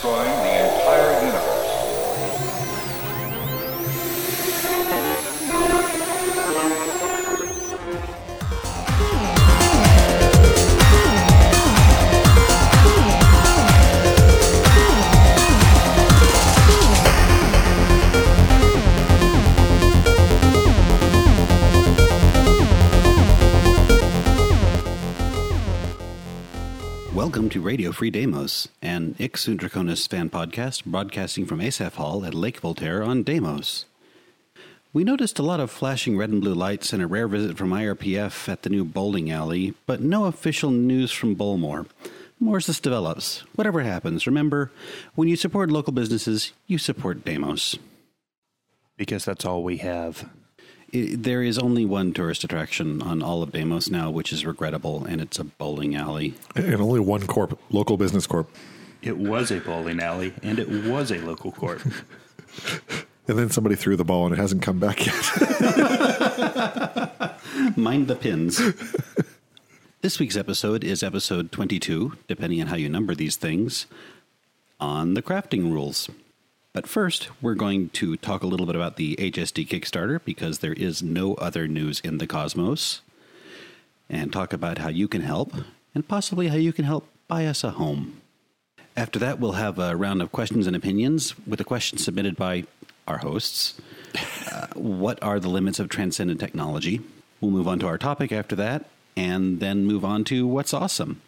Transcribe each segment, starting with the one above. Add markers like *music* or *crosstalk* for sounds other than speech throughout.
destroying the Free Deimos, an Ixu Draconis fan podcast broadcasting from Asaph Hall at Lake Voltaire on Deimos. We noticed a lot of flashing red and blue lights and a rare visit from IRPF at the new bowling alley, but no official news from Bowlmore. More as this develops. Whatever happens, remember, when you support local businesses, you support Deimos. because that's all we have. I there is only one tourist attraction on all of Deimos now, which is regrettable, and it's a bowling alley. And only one corp, local business corp. It was a bowling alley, and it was a local corp. *laughs* And then somebody threw the ball and it hasn't come back yet. *laughs* Mind the pins. this week's episode is episode 22, depending on how you number these things, on the crafting rules. But first, we're going to talk a little bit about the HSD Kickstarter because there is no other news in the cosmos, and talk about how you can help, and possibly how you can help buy us a home. After that, we'll have a round of questions and opinions with a question submitted by our hosts. Uh, what are the limits of transcendent technology? We'll move on to our topic after that, and then move on to what's awesome.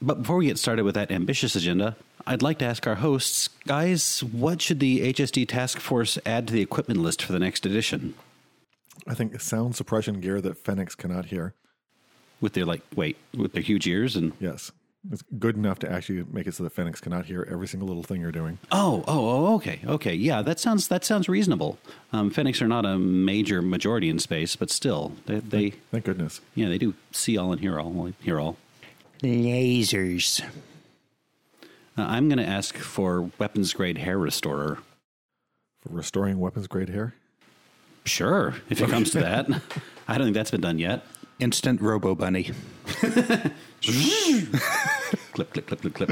But before we get started with that ambitious agenda, I'd like to ask our hosts, guys, what should the HSD task force add to the equipment list for the next edition? I think sound suppression gear that Fenix cannot hear. With their like, wait, with their huge ears and Yes. It's good enough to actually make it so that Fenix cannot hear every single little thing you're doing. Oh, oh, oh, okay, okay, yeah, that sounds that sounds reasonable. Um, Fenix are not a major majority in space, but still, they, they Thank goodness. yeah, they do see all and hear all, hear all. Lasers. Uh, I'm going to ask for weapons grade hair restorer. For restoring weapons grade hair. Sure, if it comes to that. *laughs* I don't think that's been done yet. Instant Robo Bunny. *laughs* Clip, clip, clip, clip, clip.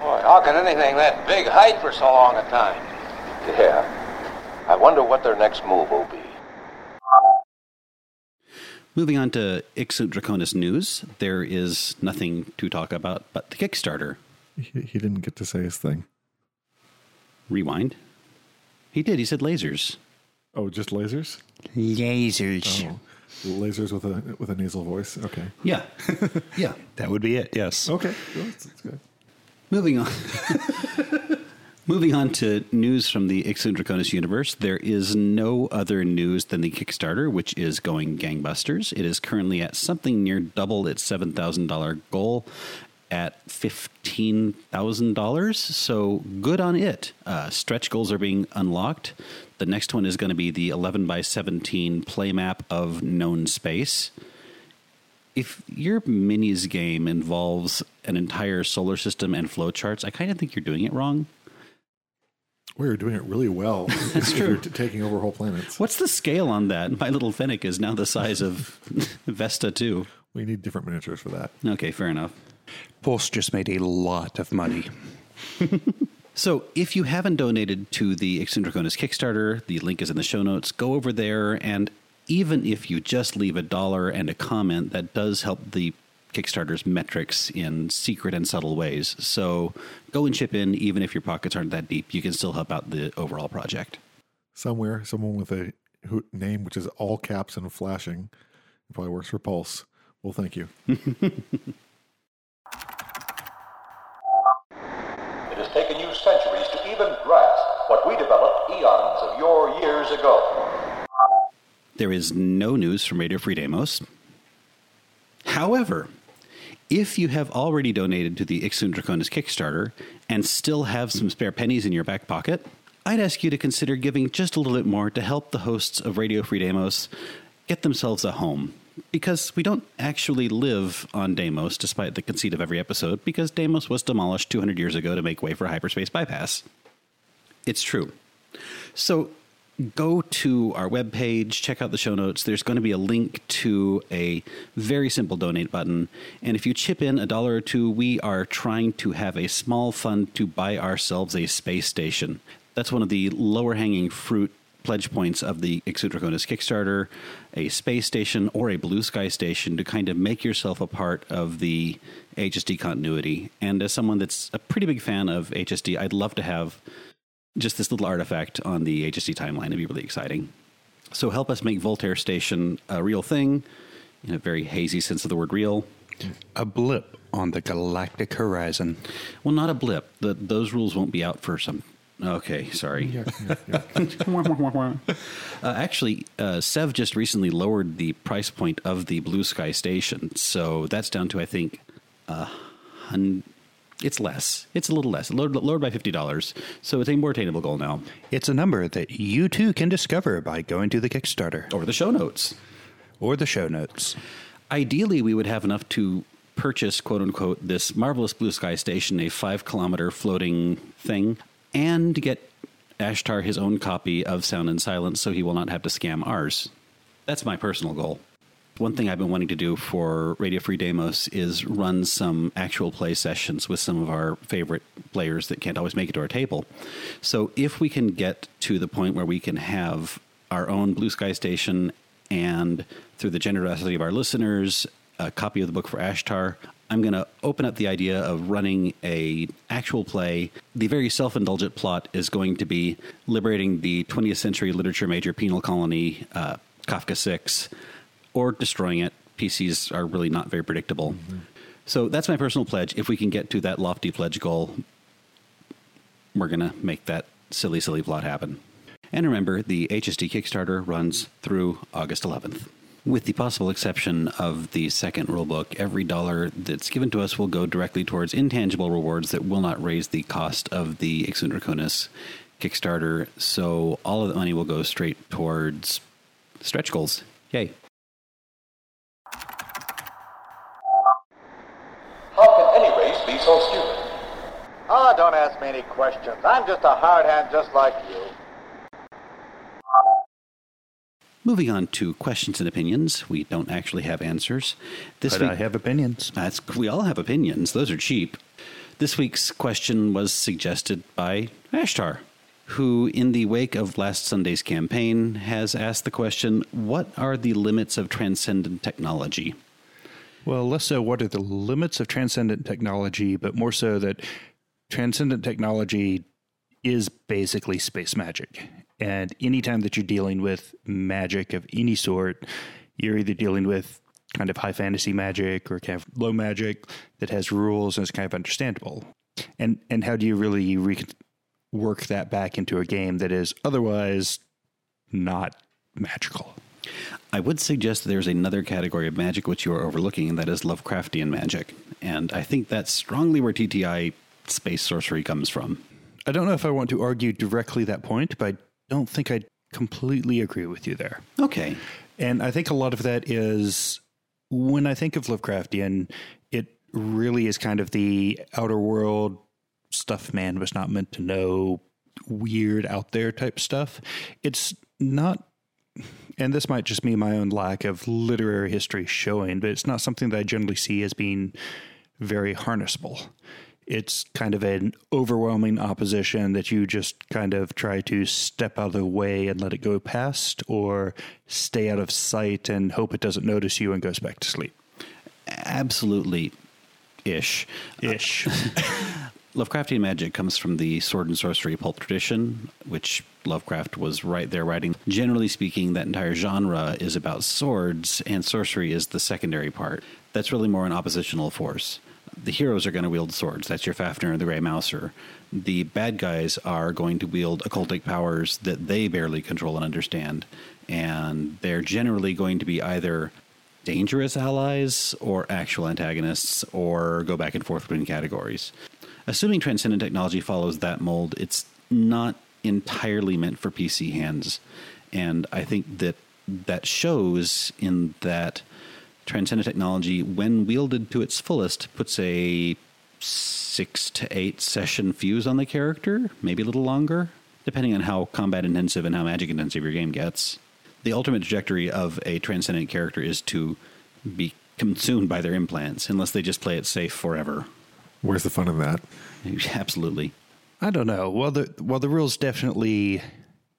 Boy, how can anything that big hide for so long a time? Yeah. I wonder what their next move will be. Moving on to Ixut Draconis news, there is nothing to talk about but the Kickstarter. He, he didn't get to say his thing. Rewind. He did. He said lasers. Oh, just lasers? Lasers. Oh, lasers with a with a nasal voice. Okay. Yeah. yeah. *laughs* That would be it, yes. Okay. Well, that's, that's good. Moving on. *laughs* Moving on to news from the Ixun Draconis universe, there is no other news than the Kickstarter, which is going gangbusters. It is currently at something near double its $7,000 goal at $15,000. So good on it. Uh, stretch goals are being unlocked. The next one is going to be the 11 by 17 play map of known space if your minis game involves an entire solar system and flowcharts, I kind of think you're doing it wrong. We are doing it really well. *laughs* That's true. You're t- taking over whole planets. What's the scale on that? My little Fennec is now the size of *laughs* Vesta 2. We need different miniatures for that. Okay, fair enough. Pulse just made a lot of money. *laughs* So, if you haven't donated to the Eccentriconus Kickstarter, the link is in the show notes. Go over there, and even if you just leave a dollar and a comment, that does help the Kickstarter's metrics in secret and subtle ways. So, go and chip in, even if your pockets aren't that deep. You can still help out the overall project. Somewhere, someone with a name which is all caps and flashing, it probably works for Pulse. Well, thank you. *laughs* It has taken you centuries to even grasp what we developed eons of your years ago. There is no news from Radio Free Deimos. However, if you have already donated to the Ixun Draconis Kickstarter and still have some spare pennies in your back pocket, I'd ask you to consider giving just a little bit more to help the hosts of Radio Free Deimos get themselves a home. Because we don't actually live on Deimos, despite the conceit of every episode, because Deimos was demolished 200 years ago to make way for hyperspace bypass. It's true. So, go to our webpage, check out the show notes. There's going to be a link to a very simple donate button. And if you chip in a dollar or two, we are trying to have a small fund to buy ourselves a space station. That's one of the lower hanging fruit pledge points of the Exude Draconis Kickstarter, a space station or a blue sky station to kind of make yourself a part of the HSD continuity. And as someone that's a pretty big fan of HSD, I'd love to have just this little artifact on the HSD timeline. It'd be really exciting. So help us make Voltaire Station a real thing in a very hazy sense of the word real. A blip on the galactic horizon. Well, not a blip. The, those rules won't be out for some. Okay, sorry. *laughs* *laughs* uh, actually, uh, Sev just recently lowered the price point of the Blue Sky Station, so that's down to I think, uh, hun- it's less. It's a little less, lowered, lowered by fifty dollars. So it's a more attainable goal now. It's a number that you too can discover by going to the Kickstarter or the show notes. or the show notes. Ideally, we would have enough to purchase, quote unquote, this marvelous blue sky station, a five kilometer floating thing, and get Ashtar his own copy of Sound and Silence so he will not have to scam ours. That's my personal goal. One thing I've been wanting to do for Radio Free Deimos is run some actual play sessions with some of our favorite players that can't always make it to our table. So if we can get to the point where we can have our own Blue Sky Station and through the generosity of our listeners, a copy of the book for Ashtar, I'm going to open up the idea of running a actual play. The very self-indulgent plot is going to be liberating the 20th century literature major penal colony, uh, Kafka 6, or destroying it. PCs are really not very predictable. So that's my personal pledge. If we can get to that lofty pledge goal, we're going to make that silly, silly plot happen. And remember, the HSD Kickstarter runs through August 11th. With the possible exception of the second rulebook, every dollar that's given to us will go directly towards intangible rewards that will not raise the cost of the Draconis Kickstarter. So all of the money will go straight towards stretch goals. Yay. Be so stupid? Oh, don't ask me any questions. I'm just a hard hand just like you. Moving on to questions and opinions. We don't actually have answers. This But week, I have opinions. That's we all have opinions. Those are cheap. This week's question was suggested by Ashtar, who, in the wake of last Sunday's campaign, has asked the question: What are the limits of transcendent technology? Well, less so what are the limits of transcendent technology, but more so that transcendent technology is basically space magic. And anytime that you're dealing with magic of any sort, you're either dealing with kind of high fantasy magic or kind of low magic that has rules and is kind of understandable. And and how do you really re- work that back into a game that is otherwise not magical? I would suggest that there's another category of magic which you are overlooking, and that is Lovecraftian magic. And I think that's strongly where TTI space sorcery comes from. I don't know if I want to argue directly that point, but I don't think I completely agree with you there. Okay. And I think a lot of that is when I think of Lovecraftian, it really is kind of the outer world stuff man was not meant to know, weird out there type stuff. It's not, and this might just be my own lack of literary history showing, but it's not something that I generally see as being very harnessable. It's kind of an overwhelming opposition that you just kind of try to step out of the way and let it go past, or stay out of sight and hope it doesn't notice you and goes back to sleep. Absolutely ish. *laughs* Ish. Lovecraftian magic comes from the sword and sorcery pulp tradition, which Lovecraft was right there writing. Generally speaking, that entire genre is about swords, and sorcery is the secondary part. That's really more an oppositional force. The heroes are going to wield swords. That's your Fafhrd and the Grey Mouser. The bad guys are going to wield occultic powers that they barely control and understand. And they're generally going to be either dangerous allies or actual antagonists or go back and forth between categories. Assuming transcendent technology follows that mold, it's not entirely meant for PC hands. And I think that that shows in that transcendent technology, when wielded to its fullest, puts a six to eight session fuse on the character, maybe a little longer, depending on how combat intensive and how magic intensive your game gets. The ultimate trajectory of a transcendent character is to be consumed by their implants, unless they just play it safe forever. Where's the fun in that? *laughs* Absolutely. I don't know. Well, the well the rules definitely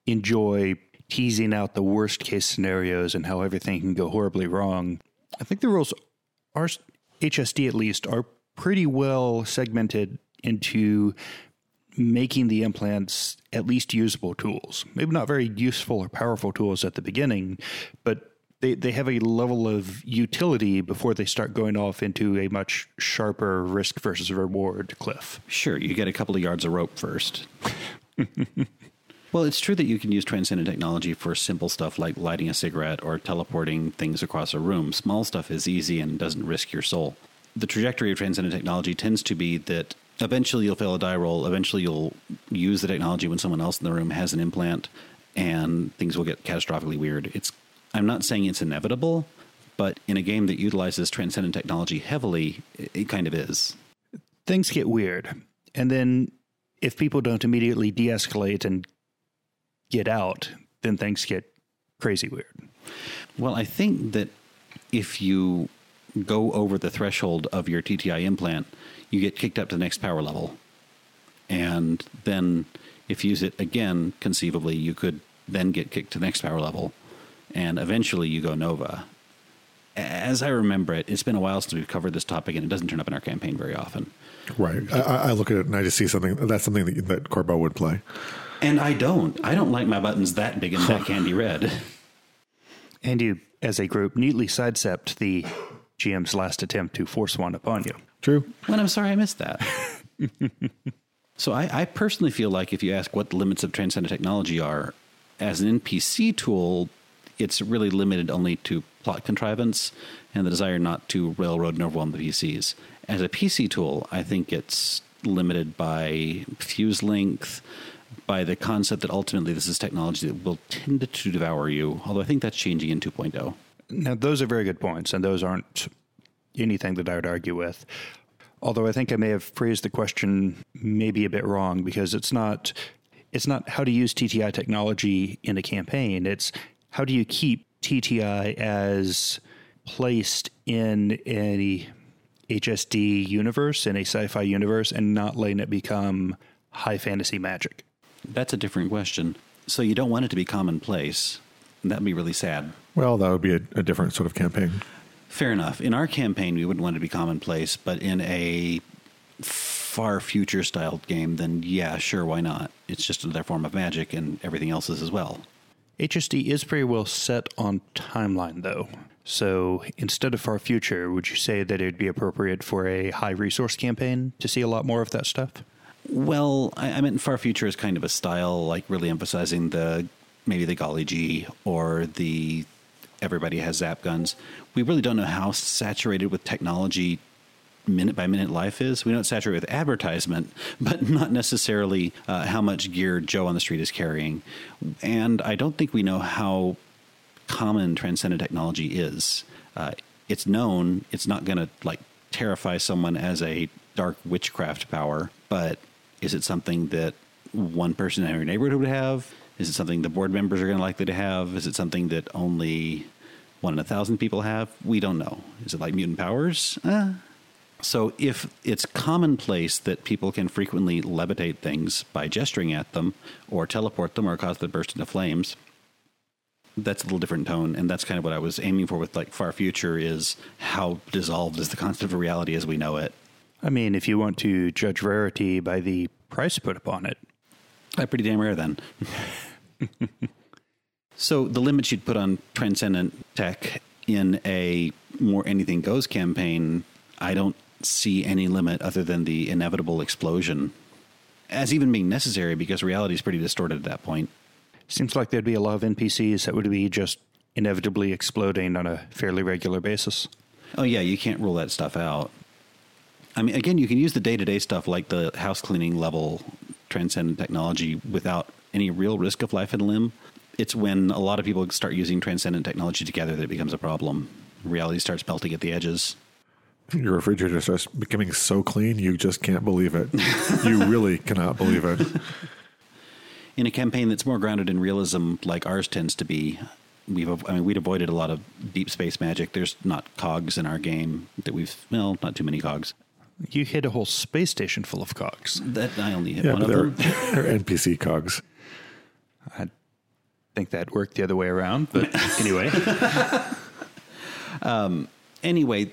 enjoy teasing out the worst case scenarios and how everything can go horribly wrong. I think the rules are HSD at least are pretty well segmented into making the implants at least usable tools. Maybe not very useful or powerful tools at the beginning, but they, they have a level of utility before they start going off into a much sharper risk versus reward cliff. Sure, you get a couple of yards of rope first. *laughs* well, it's true that you can use transcendent technology for simple stuff like lighting a cigarette or teleporting things across a room. Small stuff is easy and doesn't risk your soul. The trajectory of transcendent technology tends to be that eventually you'll fail a die roll, eventually you'll use the technology when someone else in the room has an implant, and things will get catastrophically weird. It's I'm not saying it's inevitable, but in a game that utilizes transcendent technology heavily, it, it kind of is. Things get weird. And then if people don't immediately de escalate and get out, then things get crazy weird. Well, I think that if you go over the threshold of your TTI implant, you get kicked up to the next power level. And then if you use it again, conceivably, you could then get kicked to the next power level and eventually you go Nova. As I remember it, it's been a while since we've covered this topic, and it doesn't turn up in our campaign very often. Right. I, I look at it and I just see something that's something that, that Corbo would play. And I don't. I don't like my buttons that big and that candy red. *laughs* And you, as a group, neatly sidestepped the GM's last attempt to force one upon you. True. Well, I'm sorry I missed that. *laughs* so I, I personally feel like if you ask what the limits of transcendent technology are, as an NPC tool, it's really limited only to plot contrivance and the desire not to railroad and overwhelm the PCs. As a PC tool, I think it's limited by fuse length, by the concept that ultimately this is technology that will tend to devour you, although I think that's changing in 2.0. Now, those are very good points, and those aren't anything that I would argue with. Although I think I may have phrased the question maybe a bit wrong because it's not it's not how to use TTI technology in a campaign. It's how do you keep TTI as placed in a HSD universe, in a sci fi universe, and not letting it become high fantasy magic? That's a different question. So you don't want it to be commonplace. That'd be really sad. Well, that would be a, a different sort of campaign. Fair enough. In our campaign, we wouldn't want it to be commonplace, but in a far future styled game, then yeah, sure, why not? It's just another form of magic, and everything else is as well. HSD is pretty well set on timeline, though. So instead of far future, would you say that it would be appropriate for a high resource campaign to see a lot more of that stuff? Well, I, I meant far future is kind of a style, like really emphasizing the maybe the golly gee or the everybody has zap guns. We really don't know how saturated with technology minute by minute life is. We know it's saturated with advertisement, *laughs* but not necessarily uh, how much gear Joe on the street is carrying. And I don't think we know how common transcendent technology is. Uh, it's known it's not going to like terrify someone as a dark witchcraft power, but is it something that one person in your neighborhood would have? Is it something the board members are going to likely to have? Is it something that only one in a thousand people have? We don't know. Is it like mutant powers? Uh, so, if it's commonplace that people can frequently levitate things by gesturing at them, or teleport them, or cause them to burst into flames, that's a little different tone, and that's kind of what I was aiming for with like far future is how dissolved is the concept of reality as we know it. I mean, if you want to judge rarity by the price put upon it, I'm pretty damn rare then. *laughs* so the limits you'd put on transcendent tech in a more anything goes campaign, I don't see any limit other than the inevitable explosion as even being necessary because reality is pretty distorted at that point. Seems like there'd be a lot of NPCs that would be just inevitably exploding on a fairly regular basis. Oh, yeah, you can't rule that stuff out. I mean, again, you can use the day to day stuff like the house cleaning level transcendent technology without any real risk of life and limb. It's when a lot of people start using transcendent technology together that it becomes a problem. Reality starts melting at the edges your refrigerator starts becoming so clean you just can't believe it. *laughs* you really cannot believe it. in a campaign that's more grounded in realism, like ours tends to be, we've I mean we'd avoided a lot of deep space magic. There's not cogs in our game that we've well, not too many cogs. You hit a whole space station full of cogs. That I only hit Yeah, one but of they're, them. *laughs* they're NPC cogs. I think that worked the other way around, but *laughs* anyway. Um, anyway,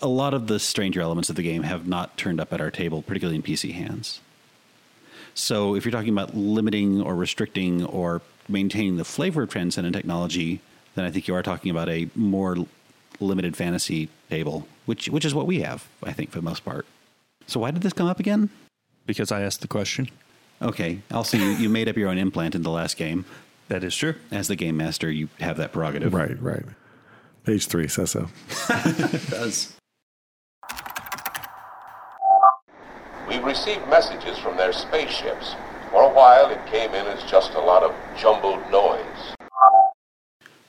a lot of the stranger elements of the game have not turned up at our table, particularly in PC hands. So if you're talking about limiting or restricting or maintaining the flavor of transcendent technology, then I think you are talking about a more limited fantasy table, which which is what we have, I think, for the most part. So why did this come up again? because I asked the question. Okay. Also, you, you made up your own implant in the last game. That is true. As the game master, you have that prerogative. Right, right. Page three says so. *laughs* does. We've received messages from their spaceships. For a while, it came in as just a lot of jumbled noise.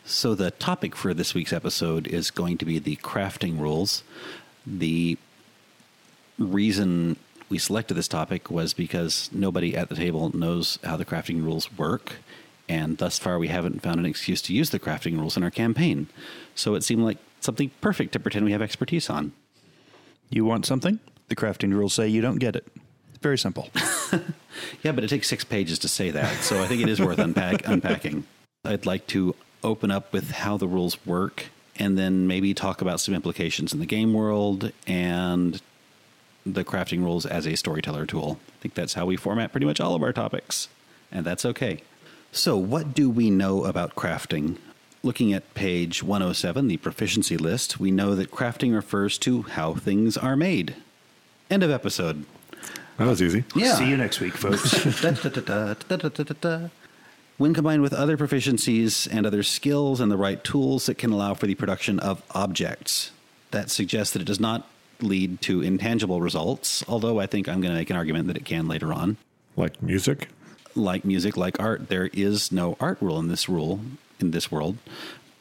So, the topic for this week's episode is going to be the crafting rules. The reason we selected this topic was because nobody at the table knows how the crafting rules work, and thus far we haven't found an excuse to use the crafting rules in our campaign. So, it seemed like something perfect to pretend we have expertise on. You want something? The crafting rules say you don't get it. Very simple. *laughs* Yeah, but it takes six pages to say that, so I think it is worth unpack, *laughs* unpacking. I'd like to open up with how the rules work and then maybe talk about some implications in the game world and the crafting rules as a storyteller tool. I think that's how we format pretty much all of our topics, and that's okay. So, what do we know about crafting? Looking at page 107, the proficiency list, we know that crafting refers to how things are made. End of episode. That was easy. Yeah. See you next week, folks. when combined with other proficiencies and other skills and the right tools, it can allow for the production of objects. That suggests that it does not lead to intangible results, although I think I'm going to make an argument that it can later on. Like music? Like music, like art. There is no art rule in this rule, in this world,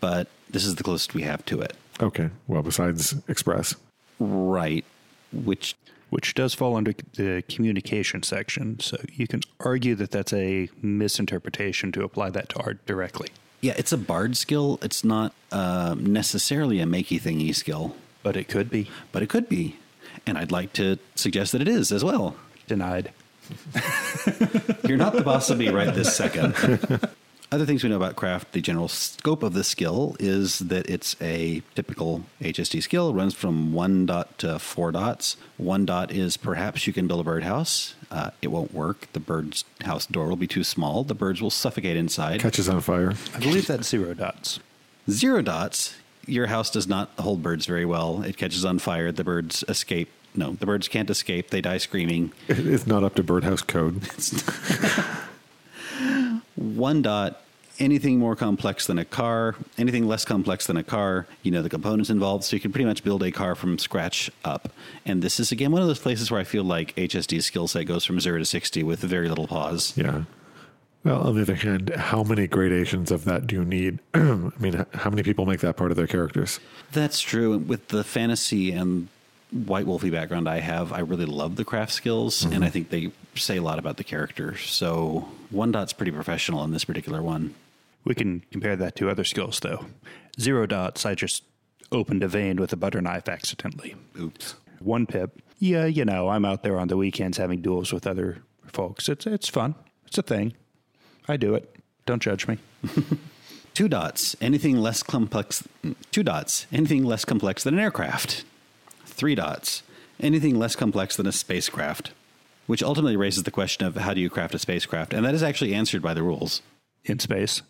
but this is the closest we have to it. Okay. Well, besides Express. Right. Which which does fall under the communication section. So you can argue that that's a misinterpretation to apply that to art directly. yeah, it's a bard skill. It's not uh, necessarily a makey thingy skill. But it could be but it could be. And I'd like to suggest that it is as well. denied. *laughs* You're not the boss of me right this second. *laughs* Other things we know about craft, the general scope of the skill is that it's a typical HSD skill, runs from one dot to four dots. One dot is perhaps you can build a birdhouse. Uh, it won't work. The bird's house door will be too small. The birds will suffocate inside. Catches on fire. I believe that's zero dots. Zero dots, your house does not hold birds very well. It catches on fire. The birds escape. No, the birds can't escape. They die screaming. It's not up to birdhouse code. *laughs* one dot anything more complex than a car anything less complex than a car you know the components involved so you can pretty much build a car from scratch up and this is again one of those places where i feel like hsd's skill set goes from 0 to 60 with very little pause Yeah. Well, on the other hand, how many gradations of that do you need? *clears throat* I mean, how many people make that part of their characters? that's true with the fantasy and white wolfy background i have i really love the craft skills and mm-hmm. i think they say a lot about the character so one dot's pretty professional in this particular one We can compare that to other skills, though. Zero dots, I just opened a vein with a butter knife accidentally. oops One pip, yeah, you know, I'm out there on the weekends having duels with other folks. It's it's fun. It's a thing. I do it. Don't judge me. *laughs* Two dots, anything less complex. Two dots, anything less complex than an aircraft. Three dots, anything less complex than a spacecraft. Which ultimately raises the question of how do you craft a spacecraft? And that is actually answered by the rules. In space.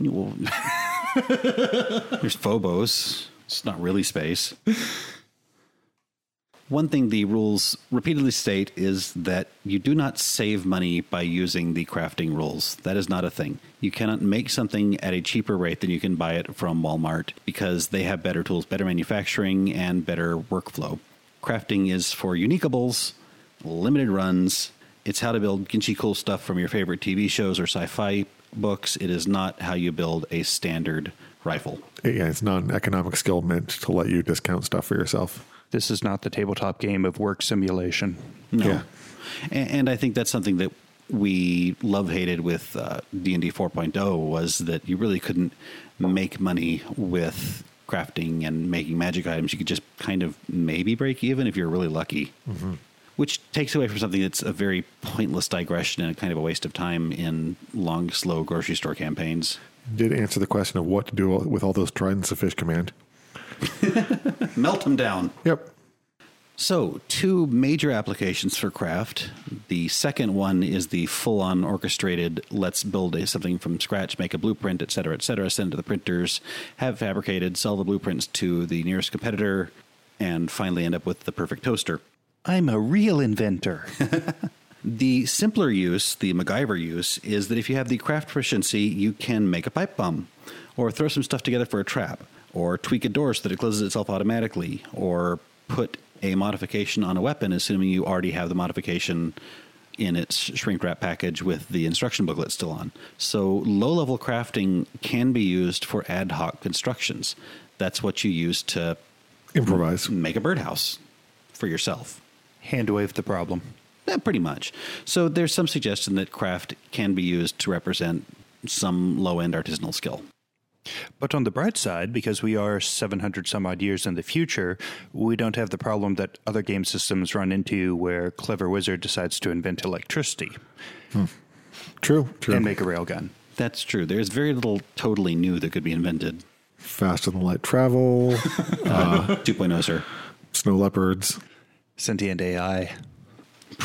Well, *laughs* there's Phobos. It's not really space. One thing the rules repeatedly state is that you do not save money by using the crafting rules. That is not a thing. You cannot make something at a cheaper rate than you can buy it from Walmart because they have better tools, better manufacturing, and better workflow. Crafting is for uniqueables, limited runs. It's how to build ginchy cool stuff from your favorite TV shows or sci fi books. It is not how you build a standard rifle. Yeah, it's not an economic skill meant to let you discount stuff for yourself. This is not the tabletop game of work simulation. No. Yeah. And, and I think that's something that we love hated with uh, D&D 4.0 was that you really couldn't make money with crafting and making magic items. You could just kind of maybe break even if you're really lucky. Which takes away from something that's a very pointless digression and a kind of a waste of time in long, slow grocery store campaigns. Did answer the question of what to do with all those tridents of fish command. *laughs* Melt them down. Yep. So, two major applications for craft. The second one is the full on orchestrated let's build a, something from scratch, make a blueprint, et cetera, et cetera, send it to the printers, have fabricated, sell the blueprints to the nearest competitor, and finally end up with the perfect toaster. I'm a real inventor. *laughs* The simpler use, the MacGyver use, is that if you have the craft proficiency, you can make a pipe bomb, or throw some stuff together for a trap, or tweak a door so that it closes itself automatically, or put a modification on a weapon, assuming you already have the modification in its shrink wrap package with the instruction booklet still on. So low level crafting can be used for ad hoc constructions. That's what you use to Improvise. make a birdhouse for yourself. Hand wave the problem. Yeah, pretty much. So there's some suggestion that craft can be used to represent some low end artisanal skill. But on the bright side, because we are 700 some odd years in the future, we don't have the problem that other game systems run into where Clever Wizard decides to invent electricity hmm. True. True. and make a railgun. That's true. There's very little totally new that could be invented. Faster than light travel. *laughs* Uh, uh, 2.0, sir. snow leopards. Sentient AI.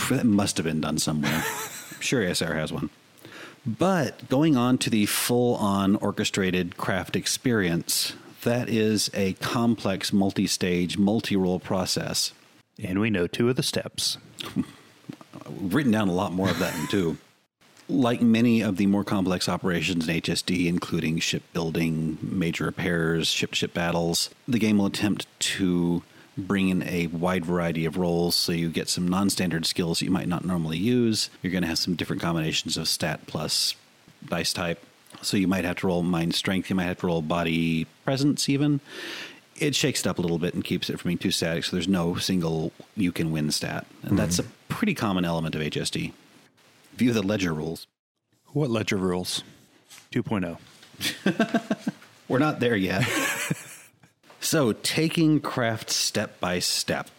That must have been done somewhere. *laughs* I'm sure ASR has one. But going on to the full on orchestrated craft experience, that is a complex, multi stage, multi role process. And we know two of the steps. We've *laughs* written down a lot more of that in two. Like many of the more complex operations in HSD, including shipbuilding, major repairs, ship ship battles, the game will attempt to bring in a wide variety of roles so you get some non standard skills you might not normally use. You're going to have some different combinations of stat plus dice type. So you might have to roll mind strength, you might have to roll body presence, even. It shakes it up a little bit and keeps it from being too static, so there's no single you can win stat. And that's mm-hmm. a pretty common element of HSD. View the ledger rules. What ledger rules? oh. 2.0. *laughs* We're not there yet. *laughs* so, taking craft step by step.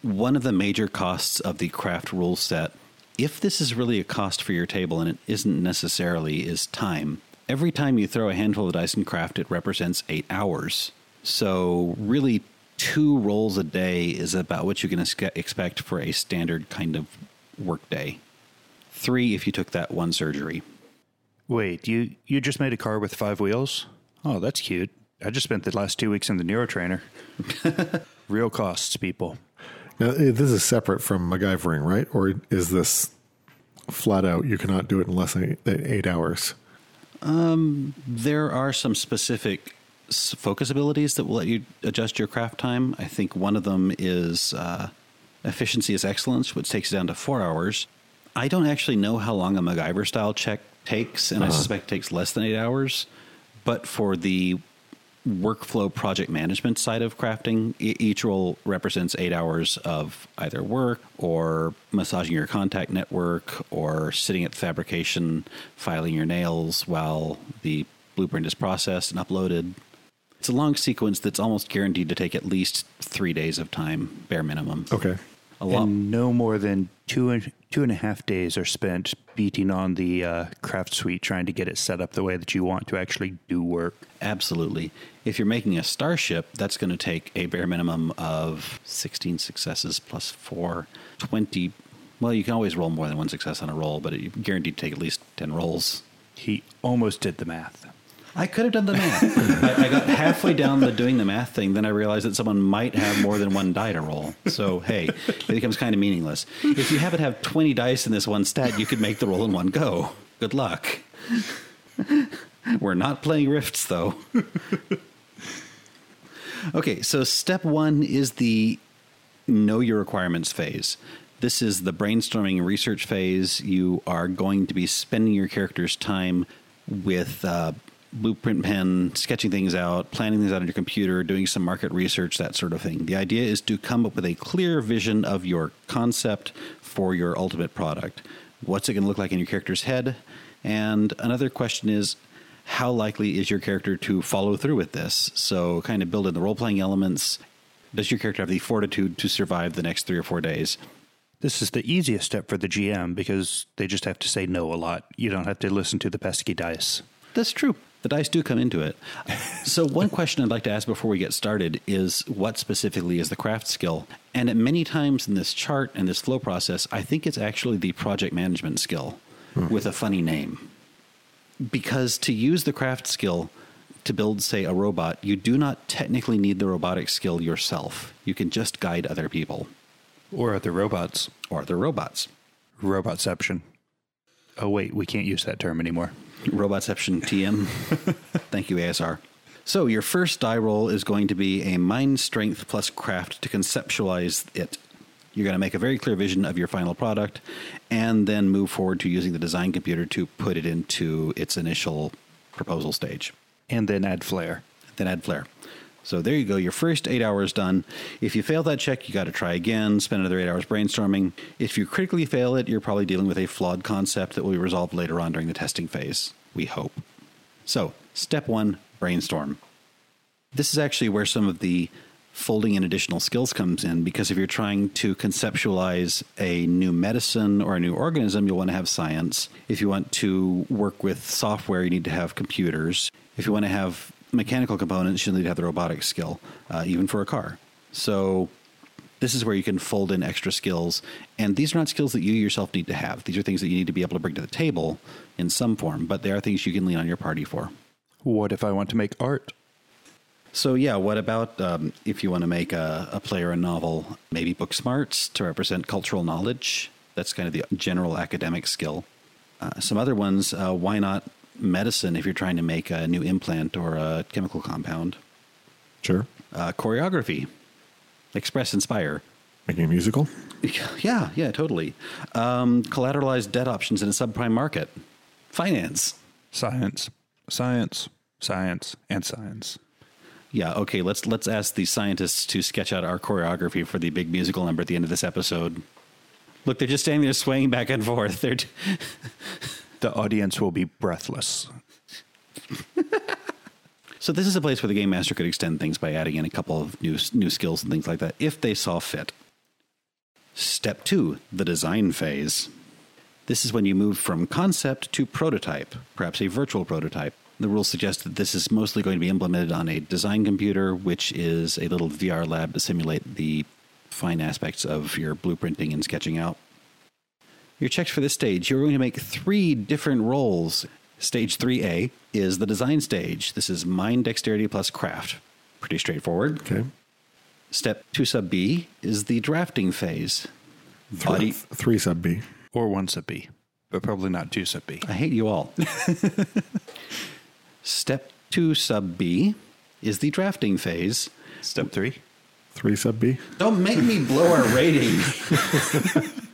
One of the major costs of the craft rule set, if this is really a cost for your table and it isn't necessarily, is time. Every time you throw a handful of dice in craft, it represents eight hours. So, really, two rolls a day is about what you can expect for a standard kind of work day. Three if you took that one surgery. Wait, you, you just made a car with five wheels? Oh, that's cute. I just spent the last two weeks in the neurotrainer. *laughs* Real costs, people. Now, eh, this is separate from MacGyvering, right? Or is this flat out? You cannot do it in less than eight, than eight hours. There are some specific focus abilities that will let you adjust your craft time. I think one of them is uh, efficiency is excellence, which takes it down to four hours. I don't actually know how long a MacGyver style check takes, and I suspect it takes less than eight hours. But for the workflow project management side of crafting, e- each role represents eight hours of either work or massaging your contact network or sitting at fabrication, filing your nails while the blueprint is processed and uploaded. It's a long sequence that's almost guaranteed to take at least three days of time, bare minimum. Okay. A lot. And no more than two and, two and a half days are spent beating on the uh, craft suite trying to get it set up the way that you want to actually do work. Absolutely. If you're making a starship, that's going to take a bare minimum of 16 successes plus 4, 20. Well, you can always roll more than one success on a roll, but you're guaranteed to take at least 10 rolls. He almost did the math. I could have done the math. *laughs* I, I got halfway down the doing the math thing, then I realized that someone might have more than one die to roll. So, hey, it becomes kind of meaningless. If you happen to have 20 dice in this one stat, you could make the roll in one go. Good luck. *laughs* We're not playing Rifts, though. *laughs* okay, so step one is the know your requirements phase. This is the brainstorming research phase. You are going to be spending your character's time with uh, blueprint pen, sketching things out, planning things out on your computer, doing some market research, that sort of thing. The idea is to come up with a clear vision of your concept for your ultimate product. What's it going to look like in your character's head? And another question is, how likely is your character to follow through with this? So, kind of build in the role playing elements. Does your character have the fortitude to survive the next three or four days? This is the easiest step for the GM because they just have to say no a lot. You don't have to listen to the pesky dice. That's true. The dice do come into it. so, one question I'd like to ask before we get started is what specifically is the craft skill? And at many times in this chart and this flow process, I think it's actually the project management skill hmm. with a funny name. Because to use the craft skill to build, say, a robot, you do not technically need the robotic skill yourself. You can just guide other people Or other robots. or other robots. Robotception. Oh, wait, we can't use that term anymore. Robotception TM. *laughs* Thank you, ASR. So, your first die roll is going to be a mind strength plus craft to conceptualize it. You're going to make a very clear vision of your final product and then move forward to using the design computer to put it into its initial proposal stage. And then add flair. Then add flair. So there you go. Your first eight hours done. If you fail that check, you got to try again. Spend another eight hours brainstorming. If you critically fail it, you're probably dealing with a flawed concept that will be resolved later on during the testing phase. We hope. So, step one: brainstorm. This is actually where some of the folding in additional skills comes in because if you're trying to conceptualize a new medicine or a new organism, you'll want to have science. If you want to work with software, you need to have computers. If you want to have mechanical components, you'll need to have the robotic skill, uh, even for a car. So, this is where you can fold in extra skills. And these are not skills that you yourself need to have. These are things that you need to be able to bring to the table in some form, but they are things you can lean on your party for. What if I want to make art? So yeah, what about um, if you want to make a, a play or a novel? Maybe book smarts to represent cultural knowledge. That's kind of the general academic skill. Uh, some other ones. Uh, why not medicine if you're trying to make a new implant or a chemical compound? Sure. Uh, choreography, express, inspire. Making a musical. *laughs* Yeah, yeah, totally. Um, collateralized debt options in a subprime market. Finance. Science. Science. Science. And science. Yeah, okay, let's let's ask the scientists to sketch out our choreography for the big musical number at the end of this episode. Look, they're just standing there swaying back and forth. They're t- *laughs* The audience will be breathless. so this is a place where the game master could extend things by adding in a couple of new new skills and things like that if they saw fit. Step 2, the design phase. This is when you move from concept to prototype, perhaps a virtual prototype. The rules suggest that this is mostly going to be implemented on a design computer, which is a little VR lab to simulate the fine aspects of your blueprinting and sketching out. Your checks for this stage, you're going to make three different roles. Stage 3A is the design stage. This is mind dexterity plus craft. Pretty straightforward. Okay. Step 2 sub B is the drafting phase. Th- Body, three sub B. Or one sub B, but probably not two sub B. I hate you all. *laughs* Step 2 sub B is the drafting phase. Step three. Three sub B. Don't make me blow our rating. *laughs*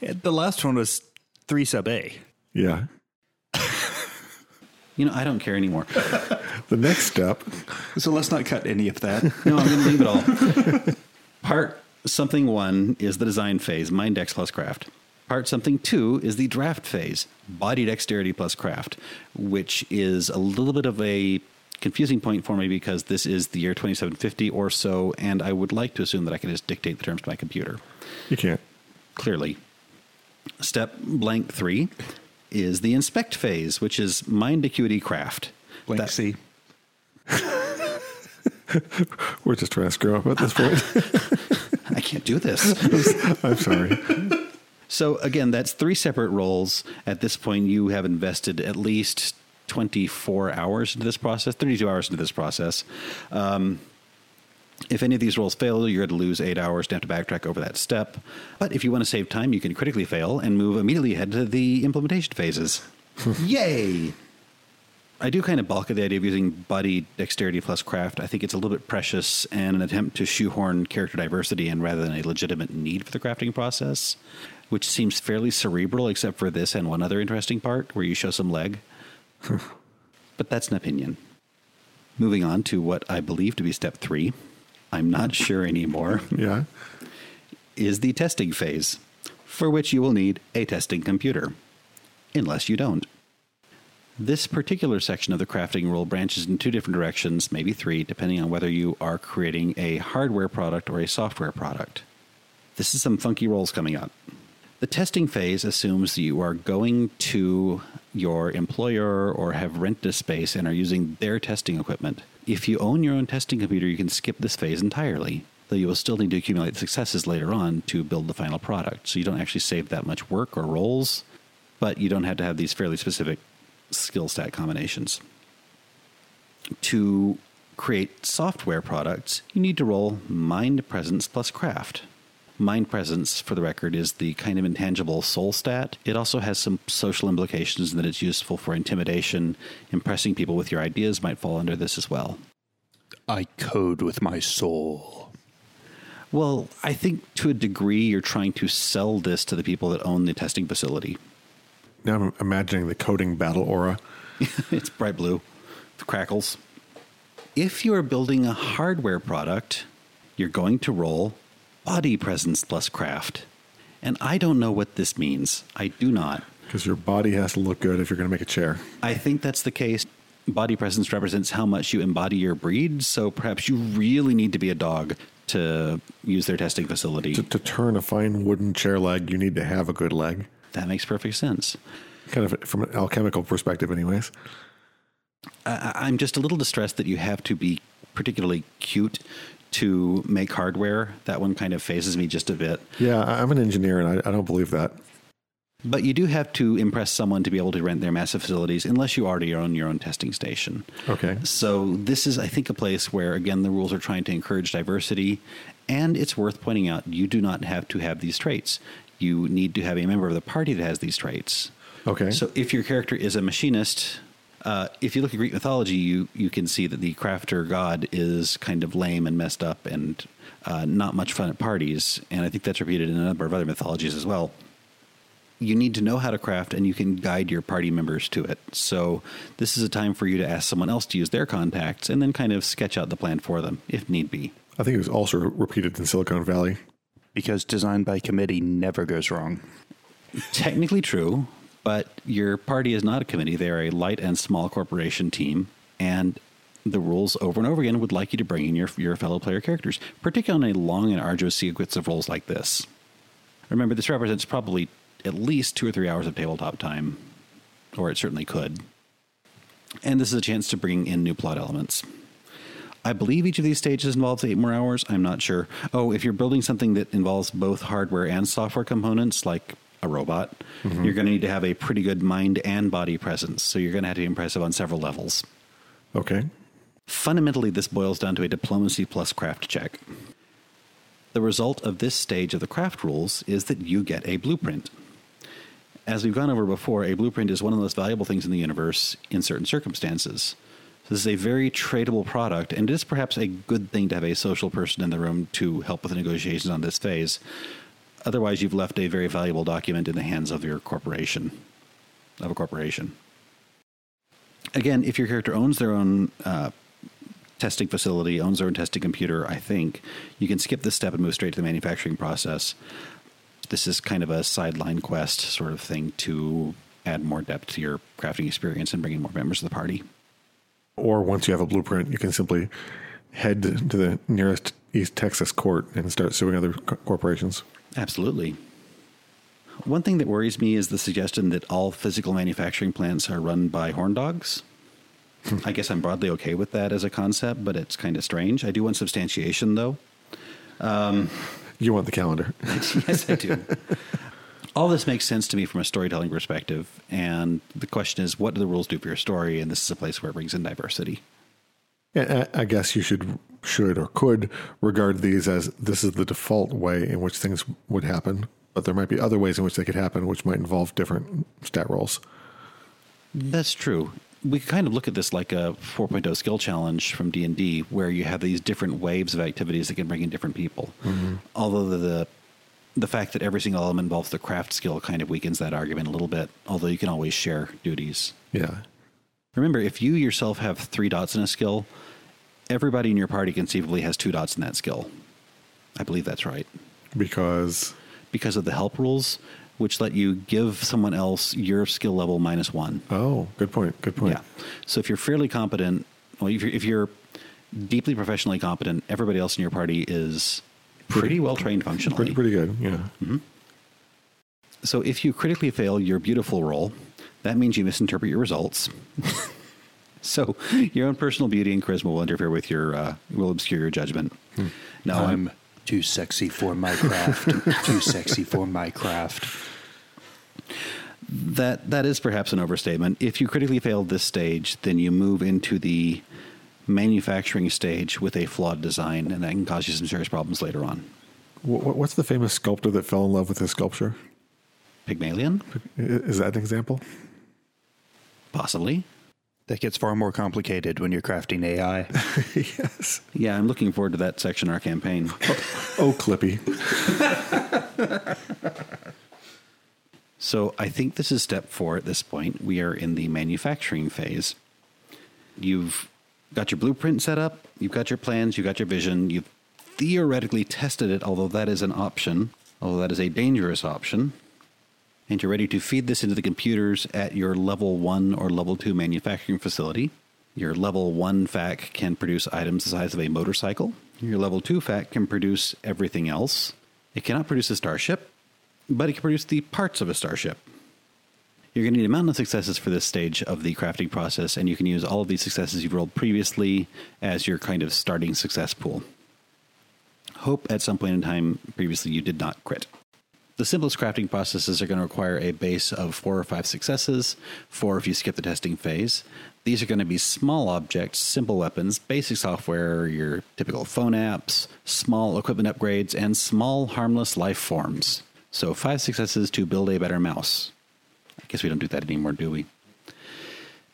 The last one was three sub A. Yeah. You know, I don't care anymore. The next step. So let's not cut any of that. No, I'm going to leave it all. *laughs* Part something one is the design phase, mind dex plus craft. Part something two is the draft phase, body dexterity plus craft, which is a little bit of a confusing point for me because this is the year 2750 or so, and I would like to assume that I can just dictate the terms to my computer. You can't. Clearly. Step blank three is the inspect phase, which is mind acuity craft. Blank That- C. *laughs* We're just trying to screw up at this point. I can't do this. *laughs* I'm sorry. So again, that's three separate roles. At this point, you have invested at least 24 hours into this process, 32 hours into this process. Um, if any of these roles fail, you're going to lose eight hours to have to backtrack over that step. But if you want to save time, you can critically fail and move immediately ahead to the implementation phases. *laughs* Yay! I do kind of balk at the idea of using body dexterity plus craft. I think it's a little bit precious and an attempt to shoehorn character diversity in rather than a legitimate need for the crafting process, which seems fairly cerebral, except for this and one other interesting part where you show some leg. *laughs* but that's an opinion. Moving on to what I believe to be step three, I'm not sure anymore, *laughs* Yeah. is the testing phase. for which you will need a testing computer, unless you don't. This particular section of the crafting rule branches in two different directions, maybe three, depending on whether you are creating a hardware product or a software product. This is some funky roles coming up. The testing phase assumes that you are going to your employer or have rented a space and are using their testing equipment. If you own your own testing computer, you can skip this phase entirely, though you will still need to accumulate successes later on to build the final product. So you don't actually save that much work or rolls, but you don't have to have these fairly specific skill stat combinations. To create software products, you need to roll mind presence plus craft. Mind presence, for the record, is the kind of intangible soul stat. It also has some social implications in that it's useful for intimidation. Impressing people with your ideas might fall under this as well. I code with my soul. Well, I think to a degree you're trying to sell this to the people that own the testing facility. Now I'm imagining the coding battle aura. *laughs* it's bright blue, the crackles. If you are building a hardware product, you're going to roll body presence plus craft. And I don't know what this means. I do not. Because your body has to look good if you're going to make a chair. I think that's the case. Body presence represents how much you embody your breed, so perhaps you really need to be a dog to use their testing facility. To, to turn a fine wooden chair leg, you need to have a good leg. That makes perfect sense. Kind of from an alchemical perspective, anyways. I, I'm just a little distressed that you have to be particularly cute to make hardware. That one kind of fazes me just a bit. Yeah, I'm an engineer and I, I don't believe that. But you do have to impress someone to be able to rent their massive facilities unless you already own your own testing station. Okay. So this is, I think, a place where, again, the rules are trying to encourage diversity. And it's worth pointing out you do not have to have these traits. You need to have a member of the party that has these traits. Okay. So if your character is a machinist, uh, if you look at Greek mythology, you you can see that the crafter god is kind of lame and messed up and uh, not much fun at parties. And I think that's repeated in a number of other mythologies as well. You need to know how to craft, and you can guide your party members to it. So this is a time for you to ask someone else to use their contacts, and then kind of sketch out the plan for them if need be. I think it was also repeated in Silicon Valley. Because design by committee never goes wrong. technically true, but your party is not a committee. They are a light and small corporation team, and the rules over and over again would like you to bring in your, your fellow player characters, particularly on a long and arduous sequence of rolls like this. Remember, this represents probably at least two or three hours of tabletop time, or it certainly could. And this is a chance to bring in new plot elements. I believe each of these stages involves eight more hours. I'm not sure. Oh, if you're building something that involves both hardware and software components, like a robot, you're going to need to have a pretty good mind and body presence. So you're going to have to be impressive on several levels. Okay. Fundamentally, this boils down to a diplomacy plus craft check. The result of this stage of the craft rules is that you get a blueprint. As we've gone over before, a blueprint is one of the most valuable things in the universe in certain circumstances. So this is a very tradable product, and it is perhaps a good thing to have a social person in the room to help with the negotiations on this phase. Otherwise, you've left a very valuable document in the hands of your corporation, of a corporation. Again, if your character owns their own uh, testing facility, owns their own testing computer, I think you can skip this step and move straight to the manufacturing process. This is kind of a sideline quest sort of thing to add more depth to your crafting experience and bring in more members of the party. Or once you have a blueprint, you can simply head to the nearest East Texas court and start suing other co- corporations. Absolutely. One thing that worries me is the suggestion that all physical manufacturing plants are run by horn dogs. *laughs* I guess I'm broadly okay with that as a concept, but it's kind of strange. I do want substantiation, though. Um, *laughs* you want the calendar. *laughs* yes, I do. All this makes sense to me from a storytelling perspective, and the question is, what do the rules do for your story? And this is a place where it brings in diversity. I I guess you should, should or could regard these as this is the default way in which things would happen, but there might be other ways in which they could happen, which might involve different stat rolls. That's true. We kind of look at this like a 4.0 skill challenge from D&D where you have these different waves of activities that can bring in different people. Mm-hmm. Although the, the the fact that every single element involves the craft skill kind of weakens that argument a little bit, although you can always share duties. Yeah. Remember, if you yourself have 3 dots in a skill, everybody in your party conceivably has 2 dots in that skill. I believe that's right. Because because of the help rules, which let you give someone else your skill level minus one. Oh, good point. Good point. Yeah. So if you're fairly competent, well, if you're, if you're deeply professionally competent, everybody else in your party is pretty well trained functionally. Pretty, pretty good. Yeah. Mm-hmm. So if you critically fail your beautiful roll, that means you misinterpret your results. *laughs* so your own personal beauty and charisma will interfere with your, uh, will obscure your judgment. Now, I'm, I'm too sexy for my craft. *laughs* too sexy for my craft. that that is perhaps an overstatement. If you critically failed this stage, then you move into the manufacturing stage with a flawed design, and that can cause you some serious problems later on. Wh- wh- What's the famous sculptor that fell in love with his sculpture? Pygmalion, Is that an example? Possibly. That gets far more complicated when you're crafting AI. *laughs* yes. Yeah, I'm looking forward to that section of our campaign. *laughs* Oh, oh, Clippy. *laughs* So I think this is step four at this point. We are in the manufacturing phase. You've got your blueprint set up, you've got your plans, you've got your vision, you've theoretically tested it, although that is an option, although that is a dangerous option. And you're ready to feed this into the computers at your level one or level two manufacturing facility. Your level one FAC can produce items the size of a motorcycle. Your level two FAC can produce everything else. It cannot produce a starship, but it can produce the parts of a starship. You're going to need a mountain of successes for this stage of the crafting process, and you can use all of these successes you've rolled previously as your kind of starting success pool. Hope at some point in time previously you did not crit. The simplest crafting processes are going to require a base of four or five successes, four if you skip the testing phase. These are going to be small objects, simple weapons, basic software, your typical phone apps, small equipment upgrades, and small harmless life forms. So, five successes to build a better mouse. I guess we don't do that anymore, do we?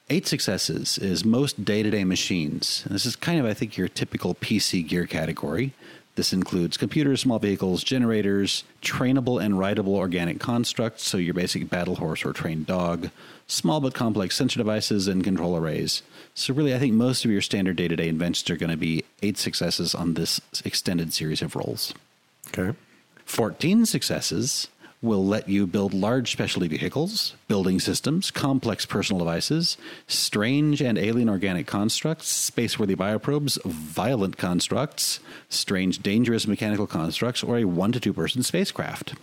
Eight successes is most day to day machines. This is kind of, I think, your typical PC gear category. This includes computers, small vehicles, generators, trainable and rideable organic constructs, so your basic battle horse or trained dog, small but complex sensor devices, and control arrays. So, really, I think most of your standard day to day inventions are going to be eight successes on this extended series of rolls. Okay. 14 successes will let you build large specialty vehicles, building systems, complex personal devices, strange and alien organic constructs, space-worthy bioprobes, violent constructs, strange dangerous mechanical constructs, or a one to two person spacecraft.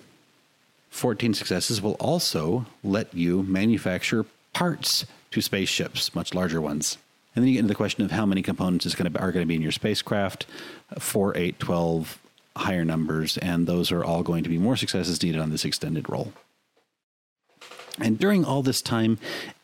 14 successes will also let you manufacture parts to spaceships, much larger ones. And then you get into the question of how many components is going to, are going to be in your spacecraft 4, 8, 12, higher numbers, and those are all going to be more successes needed on this extended roll. And during all this time,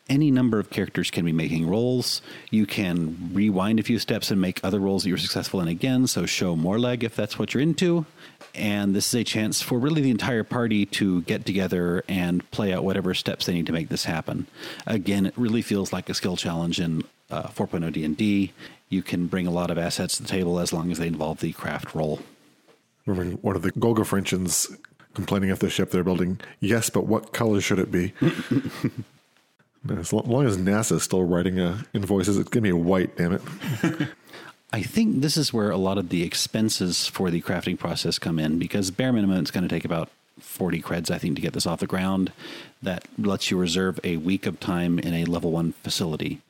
any number of characters can be making rolls. You can rewind a few steps and make other rolls that you're successful in again, so show more leg if that's what you're into. And this is a chance for really the entire party to get together and play out whatever steps they need to make this happen. Again, it really feels like a skill challenge in uh, 4.0 D&D. You can bring a lot of assets to the table as long as they involve the craft roll. Remember one of the Golgafrinchans complaining of the ship they're building. Yes, but what color should it be? *laughs* as long as NASA's still writing uh, invoices, it's going to be white, damn it. *laughs* I think this is where a lot of the expenses for the crafting process come in because bare minimum it's going to take about 40 creds, I think, to get this off the ground. That lets you reserve a week of time in a level one facility.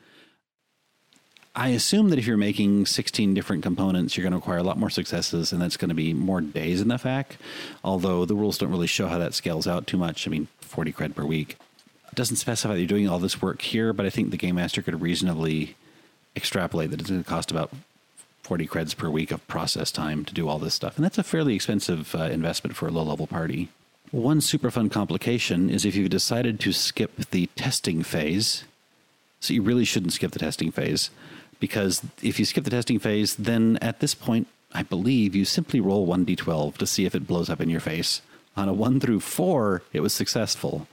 I assume that if you're making 16 different components, you're going to require a lot more successes, and that's going to be more days in the FAC. Although the rules don't really show how that scales out too much. I mean, 40 cred per week. It doesn't specify that you're doing all this work here, but I think the game master could reasonably extrapolate that it's going to cost about 40 creds per week of process time to do all this stuff. And that's a fairly expensive uh, investment for a low level party. One super fun complication is if you've decided to skip the testing phase, so you really shouldn't skip the testing phase because if you skip the testing phase, then at this point, I believe you simply roll 1d12 to see if it blows up in your face. On a 1 through 4, it was successful.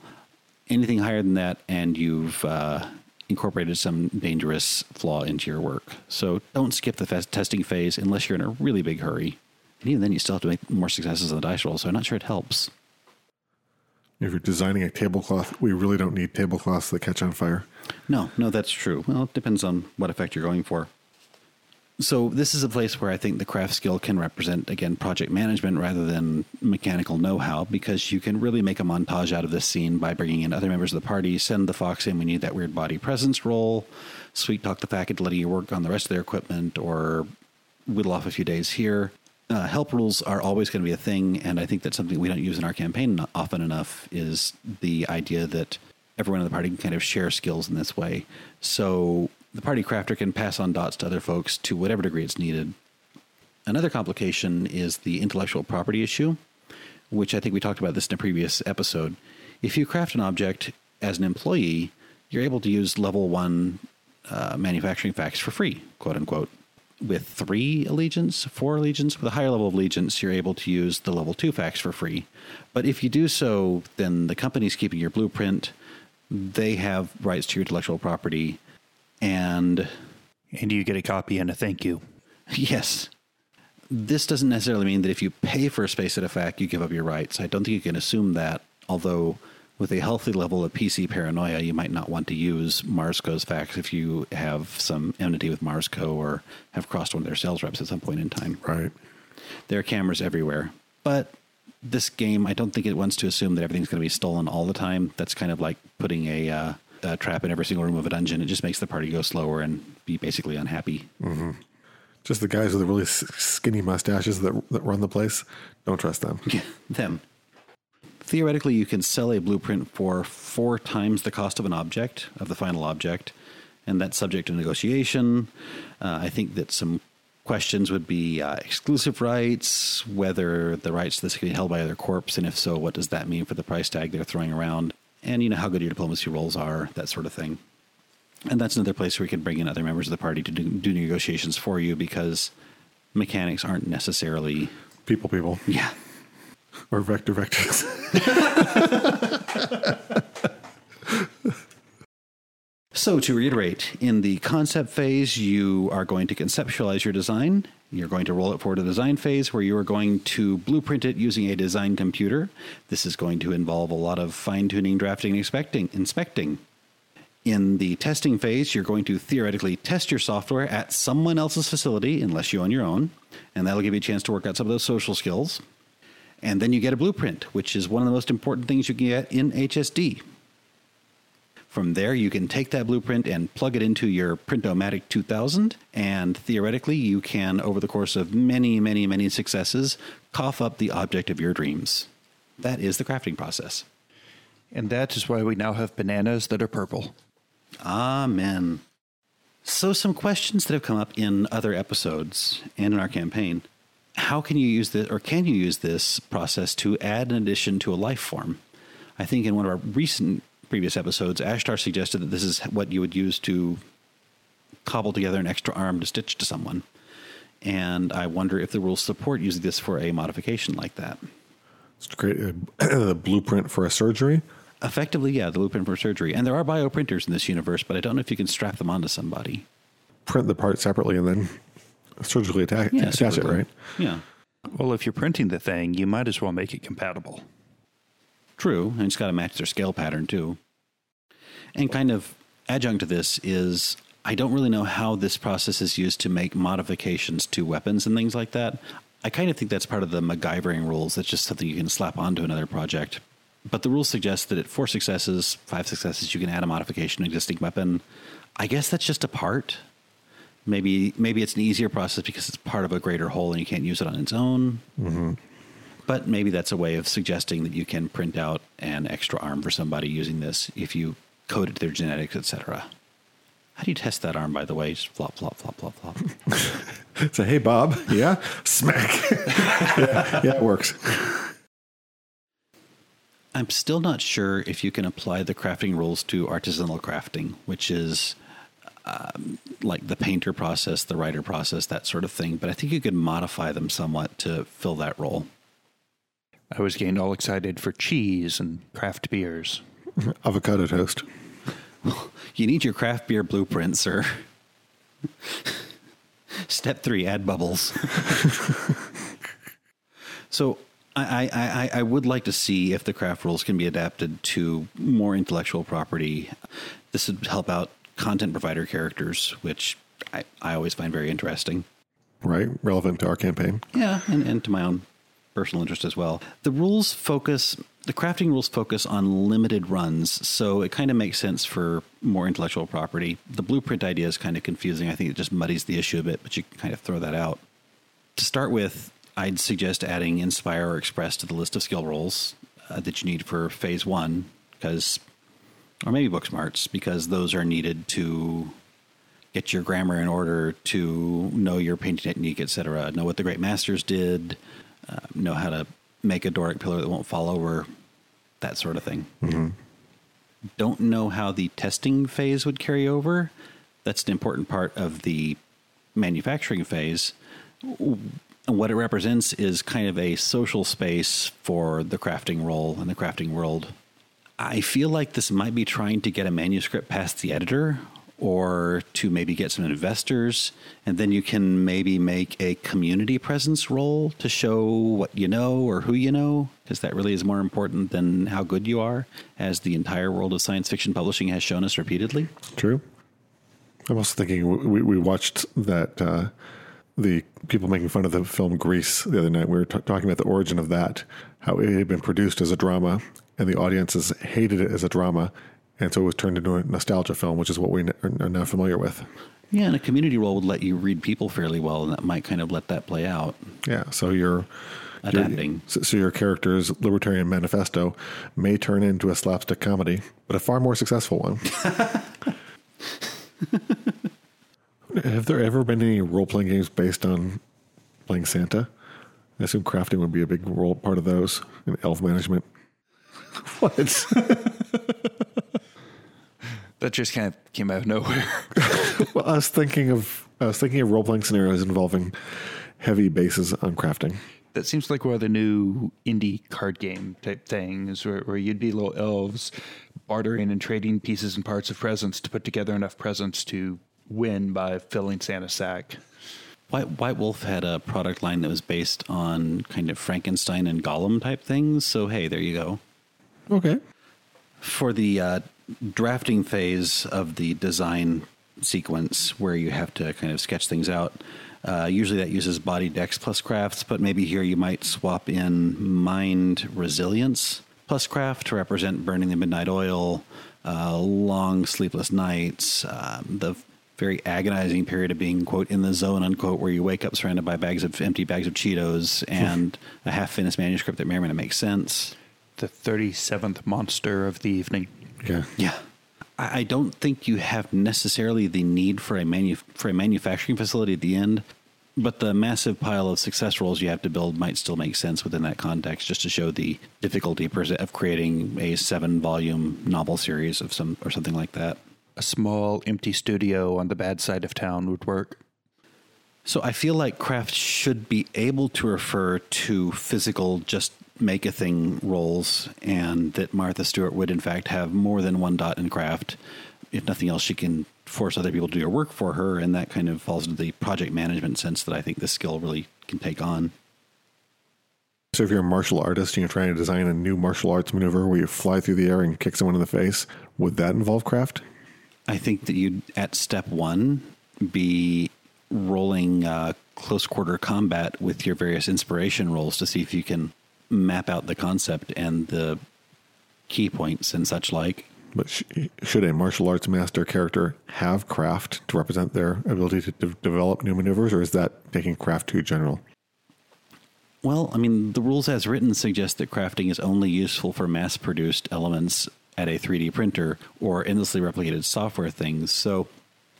Anything higher than that, and you've uh, incorporated some dangerous flaw into your work. So don't skip the testing phase unless you're in a really big hurry. And even then, you still have to make more successes on the dice roll, so I'm not sure it helps. If you're designing a tablecloth, we really don't need tablecloths that catch on fire. No, no, that's true. Well, it depends on what effect you're going for. So this is a place where I think the craft skill can represent again project management rather than mechanical know-how because you can really make a montage out of this scene by bringing in other members of the party, send the fox in, we need that weird body presence roll, sweet talk the FAC into letting you work on the rest of their equipment or whittle off a few days here. Uh, help rules are always going to be a thing, and I think that's something we don't use in our campaign often enough. Is the idea that everyone in the party can kind of share skills in this way. So the party crafter can pass on dots to other folks to whatever degree it's needed. Another complication is the intellectual property issue, which I think we talked about this in a previous episode. If you craft an object as an employee, you're able to use level one uh, manufacturing FACs for free, quote unquote. With three allegiance, four allegiance, with a higher level of allegiance, you're able to use the level two FACs for free. But if you do so, then the company's keeping your blueprint. They have rights to your intellectual property and and you get a copy and a thank you. *laughs* Yes. This doesn't necessarily mean that if you pay for a space at a FAC, you give up your rights. I don't think you can assume that, although with a healthy level of PC paranoia, you might not want to use Marsco's FACs if you have some enmity with Marsco or have crossed one of their sales reps at some point in time. Right. There are cameras everywhere. But this game, I don't think it wants to assume that everything's going to be stolen all the time. That's kind of like putting a uh, uh, trap in every single room of a dungeon. It just makes the party go slower and be basically unhappy. Mm-hmm. Just the guys with the really skinny mustaches that, that run the place. Don't trust them. Yeah, *laughs* them. Theoretically, you can sell a blueprint for four times the cost of an object, of the final object, and that's subject to negotiation. Uh, I think that some questions would be uh, exclusive rights, whether the rights to this can be held by other corps, and if so, what does that mean for the price tag they're throwing around? and you know how good your diplomacy rolls are, that sort of thing. And that's another place where you can bring in other members of the party to do, do negotiations for you because mechanics aren't necessarily people, people. Yeah. Or vector vectors. *laughs* so, to reiterate, in the concept phase, you are going to conceptualize your design you're going to roll it forward to the design phase where you are going to blueprint it using a design computer. This is going to involve a lot of fine tuning, drafting, inspecting, inspecting. In the testing phase, you're going to theoretically test your software at someone else's facility, unless you own your own, and that'll give you a chance to work out some of those social skills. And then you get a blueprint, which is one of the most important things you can get in HSD. From there, you can take that blueprint and plug it into your Printomatic 2000, and theoretically, you can, over the course of many, many, many successes, cough up the object of your dreams. That is the crafting process. And that is why we now have bananas that are purple. Amen. So, some questions that have come up in other episodes and in our campaign. How can you use this, or can you use this process to add an addition to a life form? I think in one of our recent previous episodes, Ashtar suggested that this is what you would use to cobble together an extra arm to stitch to someone. And I wonder if the rules support using this for a modification like that. It's to create a, *clears throat* a blueprint for a surgery. Effectively, yeah, the blueprint for surgery. And there are bioprinters in this universe, but I don't know if you can strap them onto somebody. Print the part separately and then surgically attack, yeah, attach it, right? Yeah. Well, if you're printing the thing, you might as well make it compatible. True, and it's got to match their scale pattern too. And kind of adjunct to this is I don't really know how this process is used to make modifications to weapons and things like that. I kind of think that's part of the MacGyvering rules. That's just something you can slap onto another project. But the rules suggest that at four successes, five successes, you can add a modification to an existing weapon. I guess that's just a part. Maybe maybe it's an easier process because it's part of a greater whole and you can't use it on its own. Mm-hmm. But maybe that's a way of suggesting that you can print out an extra arm for somebody using this if you code it to their genetics, etc. How do you test that arm, by the way? Just flop, flop, flop, flop, flop. *laughs* Say, hey, Bob. *laughs* Yeah? Smack. *laughs* yeah, yeah, it works. I'm still not sure if you can apply the crafting rules to artisanal crafting, which is um, like the painter process, the writer process, that sort of thing. But I think you could modify them somewhat to fill that role. I was getting all excited for cheese and craft beers. *laughs* Avocado toast. *laughs* You need your craft beer blueprint, sir. *laughs* Step three: add bubbles. so, I, I, I would like to see if the craft rules can be adapted to more intellectual property. This would help out content provider characters, which I, I always find very interesting. Right? Relevant to our campaign. Yeah, and, and to my own personal interest as well. The rules focus, the crafting rules focus on limited runs, so it kind of makes sense for more intellectual property. The blueprint idea is kind of confusing. I think it just muddies the issue a bit, but you can kind of throw that out. To start with, I'd suggest adding Inspire or Express to the list of skill rolls uh, that you need for phase one, because, or maybe book smarts, because those are needed to get your grammar in order, to know your painting technique, etc. Know what the great masters did, uh, know how to make a Doric pillar that won't fall over, that sort of thing. Don't know how the testing phase would carry over. That's an important part of the manufacturing phase. And what it represents is kind of a social space for the crafting role and the crafting world. I feel like this might be trying to get a manuscript past the editor or to maybe get some investors. And then you can maybe make a community presence role to show what you know or who you know, because that really is more important than how good you are, as the entire world of science fiction publishing has shown us repeatedly. True. I'm also thinking we, we watched that uh, the people making fun of the film Grease the other night. We were t- talking about the origin of that, how it had been produced as a drama, and the audiences hated it as a drama, and so it was turned into a nostalgia film, which is what we are now familiar with. Yeah, and a community role would let you read people fairly well, and that might kind of let that play out. Yeah, so you're Adapting. so, so your character's libertarian manifesto may turn into a slapstick comedy, but a far more successful one. *laughs* Have there ever been any role playing games based on playing Santa? I assume crafting would be a big role part of those and elf management. What? *laughs* That just kind of came out of nowhere. *laughs* well, I was thinking of I was thinking of role playing scenarios involving heavy bases on crafting. that seems like one of the new indie card game type things where, where you'd be little elves bartering and trading pieces and parts of presents to put together enough presents to win by filling Santa's sack. White, White Wolf had a product line that was based on kind of Frankenstein and golem type things. So, hey, there you go. Okay. For the uh, drafting phase of the design sequence, where you have to kind of sketch things out, uh, usually that uses body dex plus crafts, but maybe here you might swap in mind resilience plus craft to represent burning the midnight oil, uh, long sleepless nights, um, the very agonizing period of being quote in the zone unquote where you wake up surrounded by bags of empty bags of cheetos and *laughs* a half finished manuscript that may or may not make sense The 37th monster of the evening. Yeah. yeah. I I don't think you have necessarily the need for a manu- for a manufacturing facility at the end, but the massive pile of success rolls you have to build might still make sense within that context, just to show the difficulty of creating a seven volume novel series of some or something like that. A small empty studio on the bad side of town would work. So I feel like craft should be able to refer to physical, just make a thing roles, and that Martha Stewart would in fact have more than one dot in craft. If nothing else, she can force other people to do her work for her, and that kind of falls into the project management sense that I think this skill really can take on. So if you're a martial artist and you're trying to design a new martial arts maneuver where you fly through the air and kick someone in the face, would that involve craft? I think that you'd at step one be rolling uh, close quarter combat with your various inspiration rolls to see if you can map out the concept and the key points and such like. But sh- should a martial arts master character have craft to represent their ability to de- develop new maneuvers, or is that taking craft too general? Well, I mean, the rules as written suggest that crafting is only useful for mass produced elements at a 3D printer or endlessly replicated software things. So,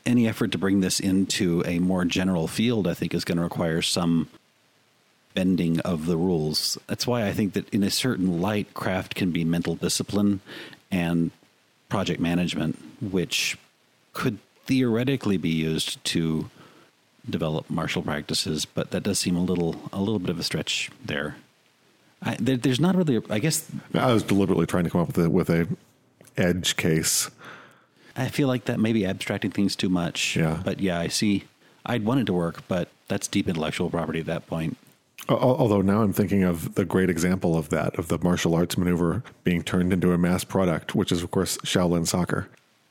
any effort to bring this into a more general field, I think, is going to require some bending of the rules. That's why I think that in a certain light, craft can be mental discipline and project management, which could theoretically be used to develop martial practices, but that does seem a little a little bit of a stretch there. I, there there's not really, a, I guess, I was deliberately trying to come up with a, with a edge case. I feel like that may be abstracting things too much. Yeah. But yeah, I see. I'd want it to work, but that's deep intellectual property at that point. Although now I'm thinking of the great example of that, of the martial arts maneuver being turned into a mass product, which is, of course, Shaolin soccer.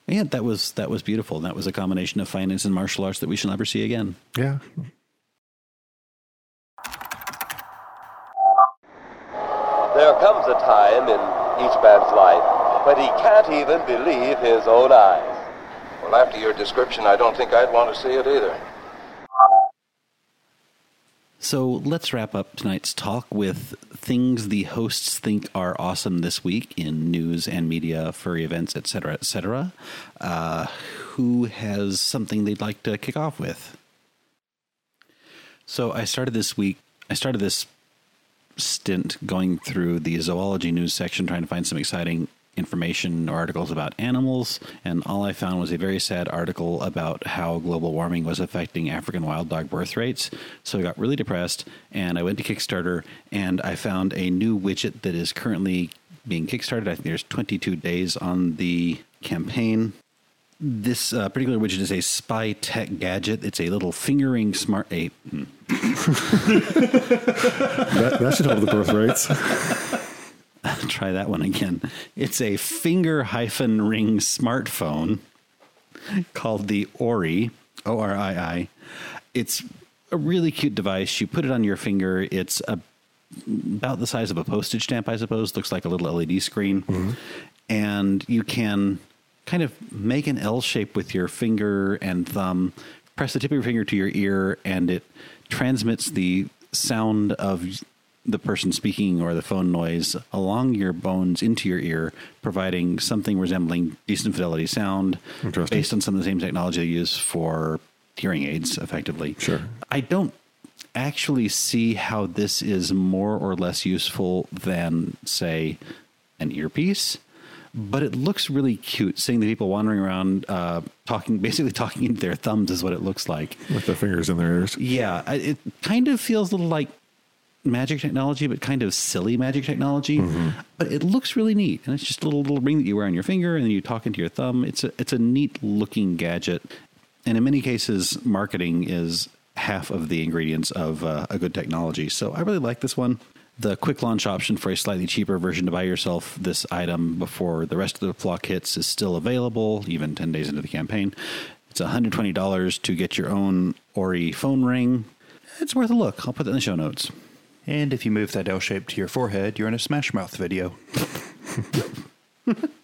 Yeah, that was that was beautiful. That was a combination of finance and martial arts that we shall never see again. Yeah. There comes a time in each man's life when he can't even believe his own eyes. Well, after your description, I don't think I'd want to see it either. So let's wrap up tonight's talk with things the hosts think are awesome this week in news and media, furry events, etc., etc. Uh, who has something they'd like to kick off with? So I started this week. I started this stint going through the zoology news section, trying to find some exciting information or articles about animals, and all I found was a very sad article about how global warming was affecting African wild dog birth rates. So I got really depressed, and I went to Kickstarter, and I found a new widget that is currently being kickstarted. I think there's 22 days on the campaign. This uh, particular widget is a spy tech gadget. It's a little fingering smart ape. Hmm. *laughs* That, that should help the birth rates. *laughs* *laughs* Try that one again. It's a finger hyphen ring smartphone called the Orii, O R I I. It's a really cute device. You put it on your finger. It's a, about the size of a postage stamp, I suppose. Looks like a little LED screen. Mm-hmm. And you can kind of make an L shape with your finger and thumb, press the tip of your finger to your ear, and it transmits the sound of the person speaking or the phone noise along your bones into your ear, providing something resembling decent fidelity sound based on some of the same technology they use for hearing aids, effectively. Sure. I don't actually see how this is more or less useful than, say, an earpiece. But it looks really cute. Seeing the people wandering around, uh, talking, basically talking into their thumbs, is what it looks like. With their fingers in their ears. Yeah, it kind of feels a little like magic technology, but kind of silly magic technology. But it looks really neat, and it's just a little little ring that you wear on your finger, and then you talk into your thumb. It's a it's a neat looking gadget, and in many cases, marketing is half of the ingredients of uh, a good technology. So I really like this one. The quick launch option for a slightly cheaper version to buy yourself this item before the rest of the flock hits is still available, even 10 days into the campaign. It's $120 to get your own Orii phone ring. It's worth a look. I'll put that in the show notes. And if you move that L shape to your forehead, you're in a Smash Mouth video. *laughs*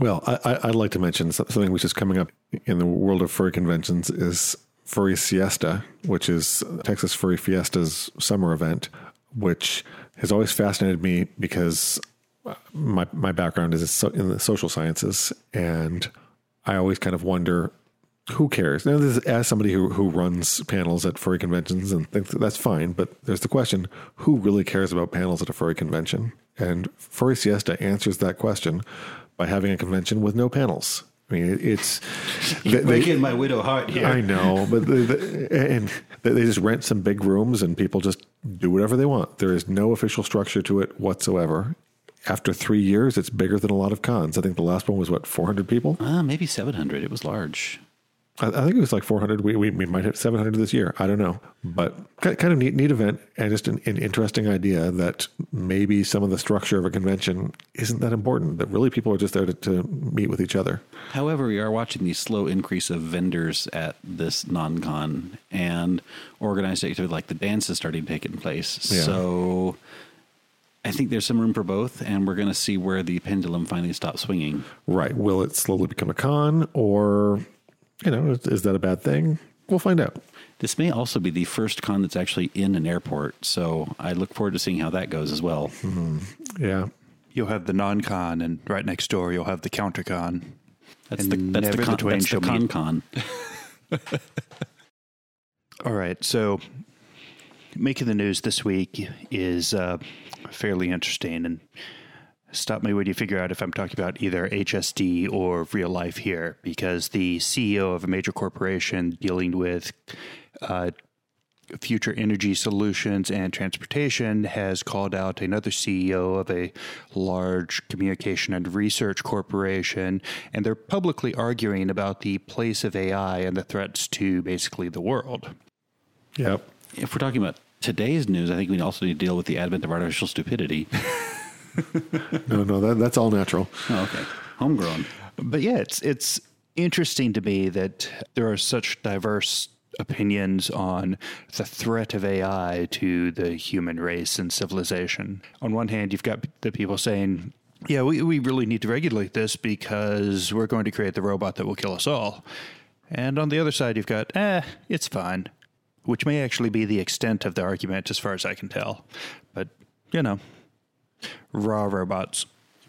Well, I, I, I'd like to mention something which is coming up in the world of furry conventions is Furry Siesta, which is Texas Furry Fiesta's summer event, which has always fascinated me because uh, my my background is in the social sciences, and I always kind of wonder who cares. Now, this is, as somebody who who runs panels at furry conventions and thinks that's fine, but there's the question: who really cares about panels at a furry convention? And Furry Siesta answers that question by having a convention with no panels. I mean, it- it's they- they- my widow heart here. I know, but the, the, and they they just rent some big rooms and people just do whatever they want. There is no official structure to it whatsoever. After three years, it's bigger than a lot of cons. I think the last one was what 400 people. Uh, maybe 700. It was large. I, think it was like 400. We, we we might hit 700 this year. I don't know, but kind of neat neat event and just an, an interesting idea that maybe some of the structure of a convention isn't that important. That really people are just there to, to meet with each other. However, we are watching the slow increase of vendors at this non-con and organized activity like the dance is starting to take in place. Yeah. So I think there's some room for both, and we're going to see where the pendulum finally stops swinging. Right? Will it slowly become a con, or you know, is, is that a bad thing? We'll find out. This may also be the first con that's actually in an airport, so I look forward to seeing how that goes as well. Yeah. You'll have the non con, and right next door, you'll have the counter con. That's And the that's never the the con, twain that's the shall con meet. con. *laughs* All right. So, making the news this week is uh, fairly interesting. And stop me when you figure out if I'm talking about either HSD or real life here, because the CEO of a major corporation dealing with uh, future energy solutions and transportation has called out another CEO of a large communication and research corporation, and they're publicly arguing about the place of AI and the threats to basically the world. Yep. If we're talking about today's news, I think we also need to deal with the advent of artificial stupidity. *laughs* No, no, that, that's all natural. Oh, okay. homegrown. But yeah, it's it's interesting to me that there are such diverse opinions on the threat of AI to the human race and civilization. On one hand, you've got the people saying, yeah, we, we really need to regulate this because we're going to create the robot that will kill us all. And on the other side, you've got, eh, it's fine, which may actually be the extent of the argument as far as I can tell. But, you know, raw robots.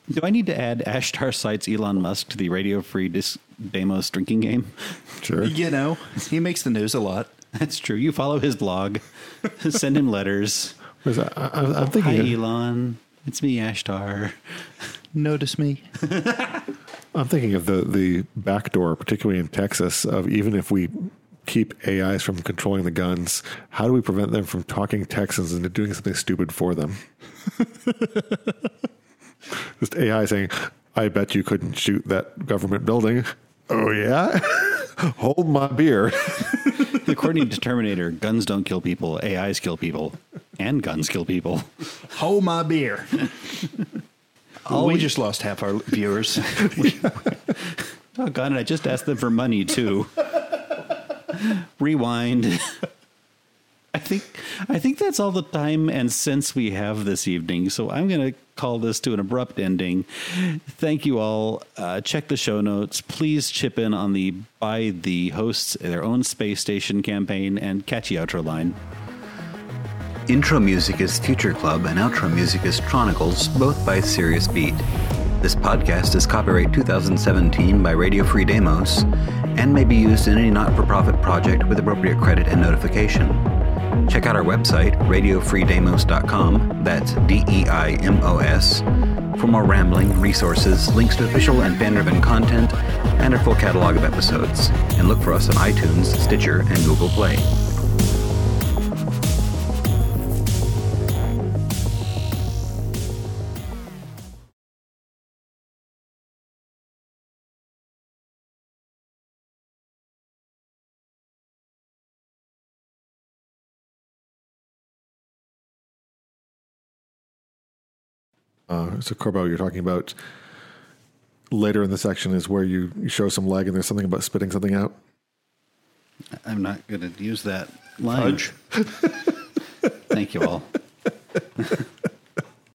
Do I need to add Ashtar cites Elon Musk to the Radio Free Dis- Deimos drinking game? Sure. You know, he makes the news a lot. That's true. You follow his blog, *laughs* send him letters. What is that? I, I- I'm Hi, thinking. Elon. It's me, Ashtar. Notice me. *laughs* I'm thinking of the the back door, particularly in Texas, of even if we keep AIs from controlling the guns, how do we prevent them from talking Texans into doing something stupid for them? *laughs* Just AI saying, "I bet you couldn't shoot that government building." Oh yeah, *laughs* hold my beer. *laughs* According to Terminator, guns don't kill people, AIs kill people, and guns kill people. Hold my beer. oh, we just lost half our viewers. Oh, God, and I just asked them for money, too. Rewind. I think I think that's all the time and sense we have this evening. So I'm going to call this to an abrupt ending. Thank you all. Uh, check the show notes. Please chip in on the buy the hosts their own space station campaign and catchy outro line. Intro music is Future Club and outro music is Chronicles, both by Sirius Beat. This podcast is copyright 2017 by Radio Free Deimos and may be used in any not for profit project with appropriate credit and notification. Check out our website, radiofreedeimos.com, that's D E I M O S, for more rambling, resources, links to official and fan driven content, and our full catalog of episodes. And look for us on iTunes, Stitcher, and Google Play. Uh, so Corbo, you're talking about later in the section is where you, you show some leg and there's something about spitting something out. I'm not going to use that line. *laughs* Thank you all. *laughs*